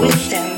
with them.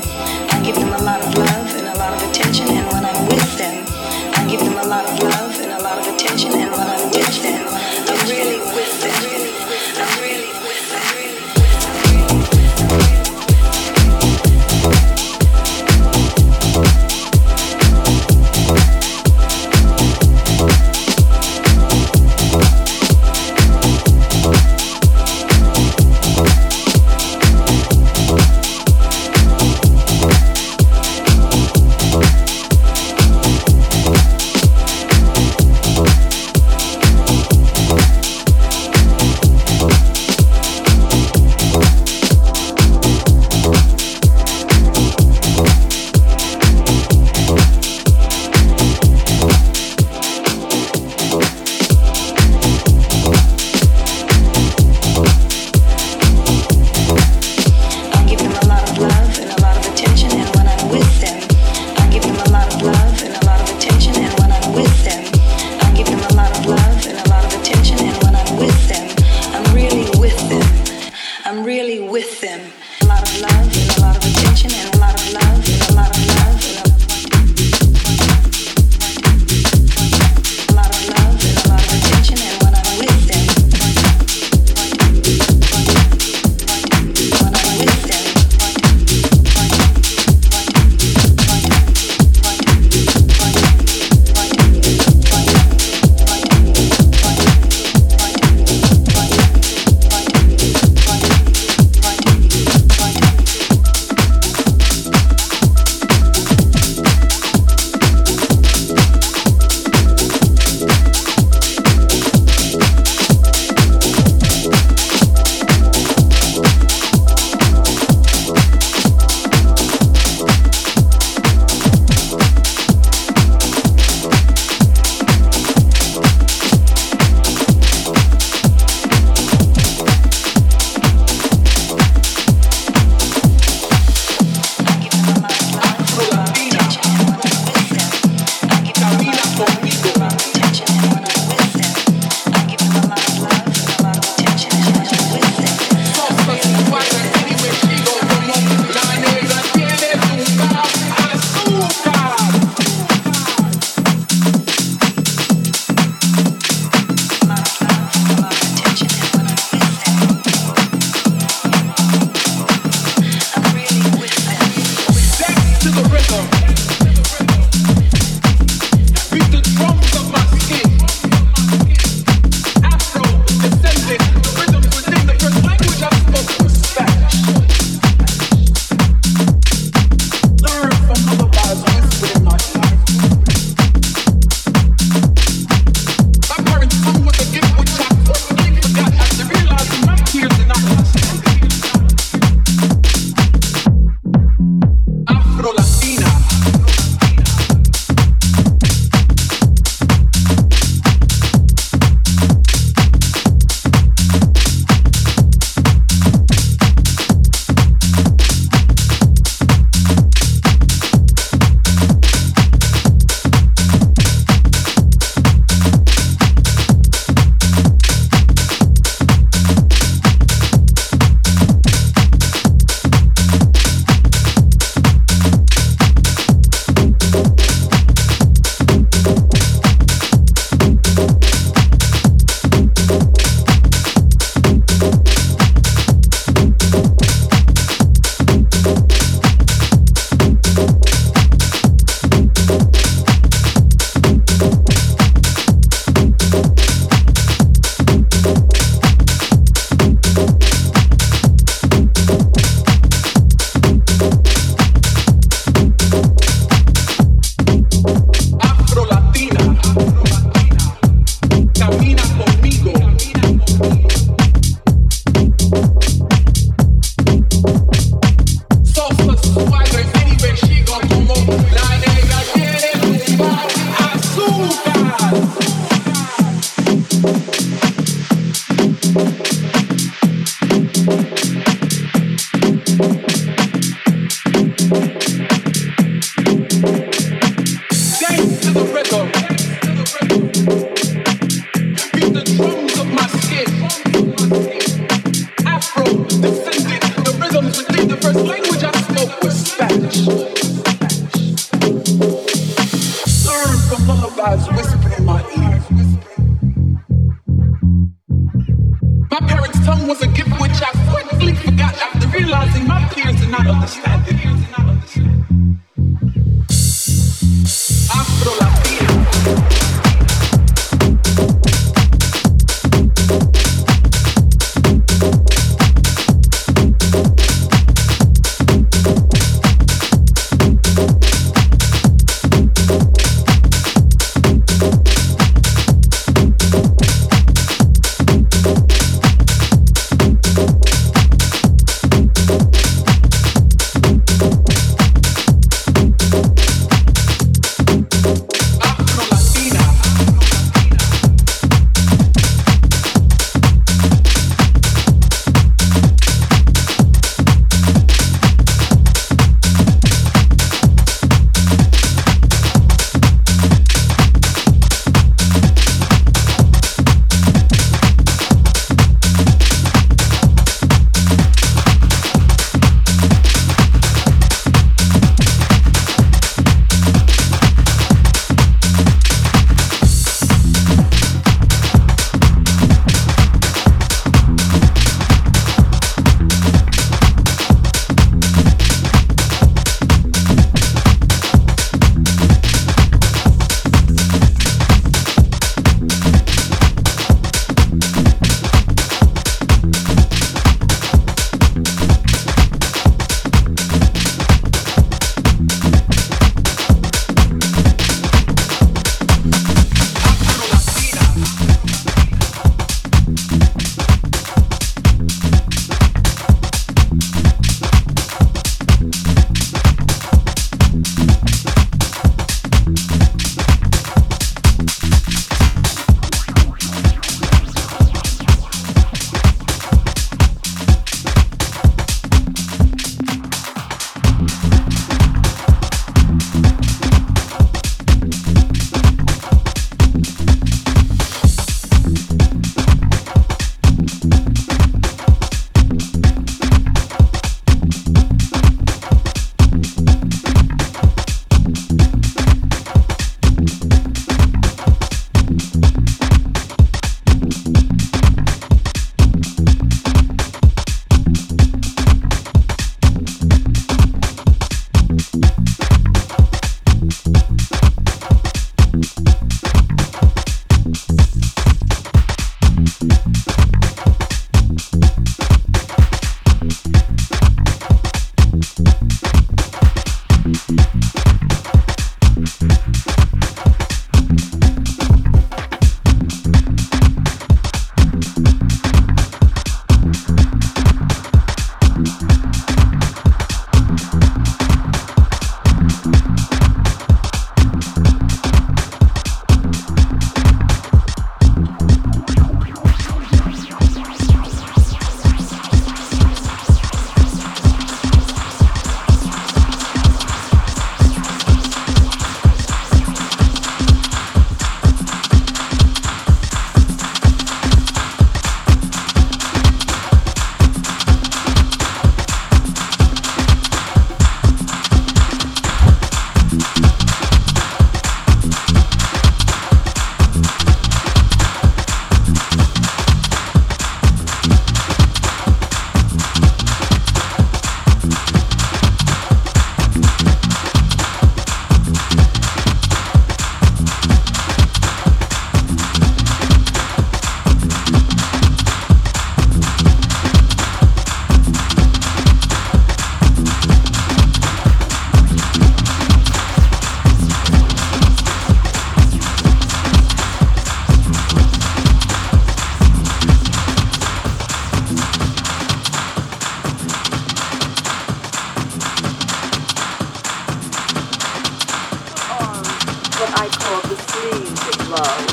I call the sleeves of love.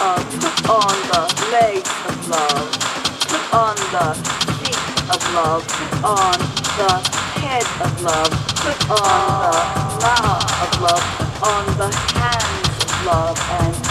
Uh, put on the legs of love. Put on the feet of love. Put on the head of love. Put on the mouth of love. Put on the hands of love and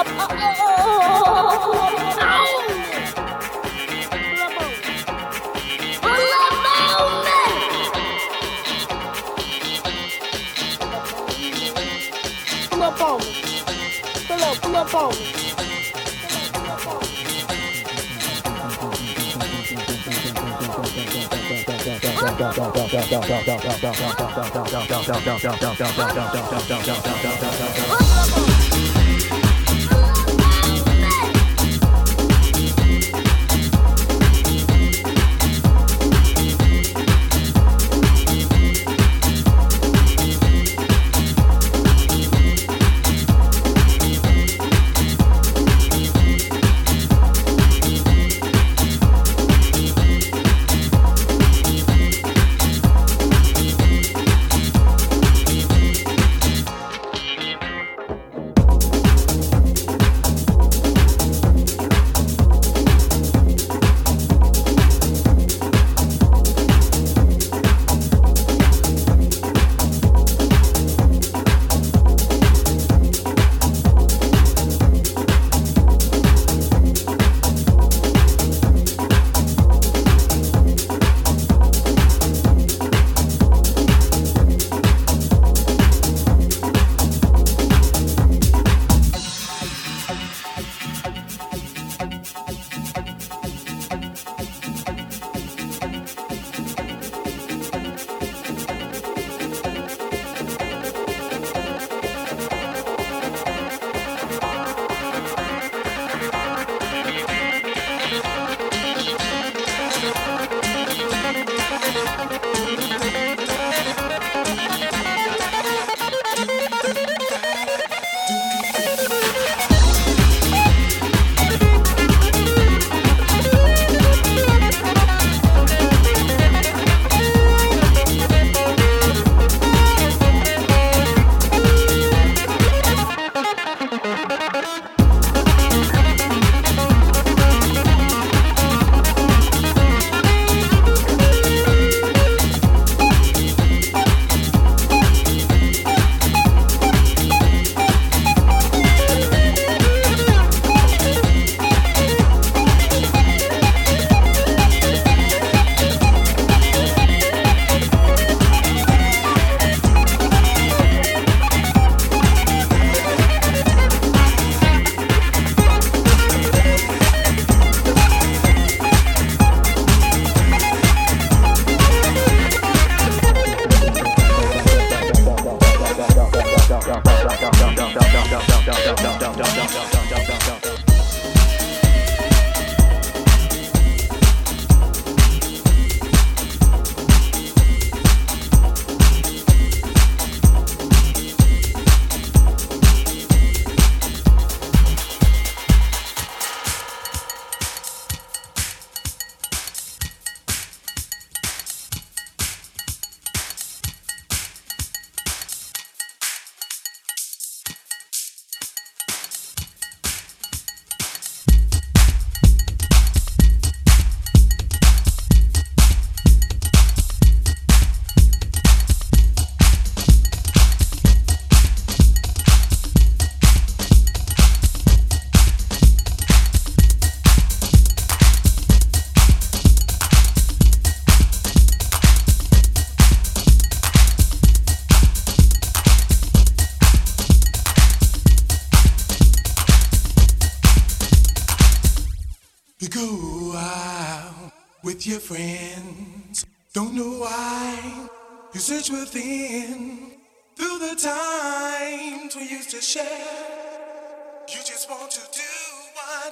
up. Oh, oh, oh, oh. Pull up on me. Pull up, pull up on me. Oh.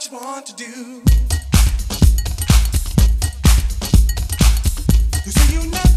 just want to do. You say you know.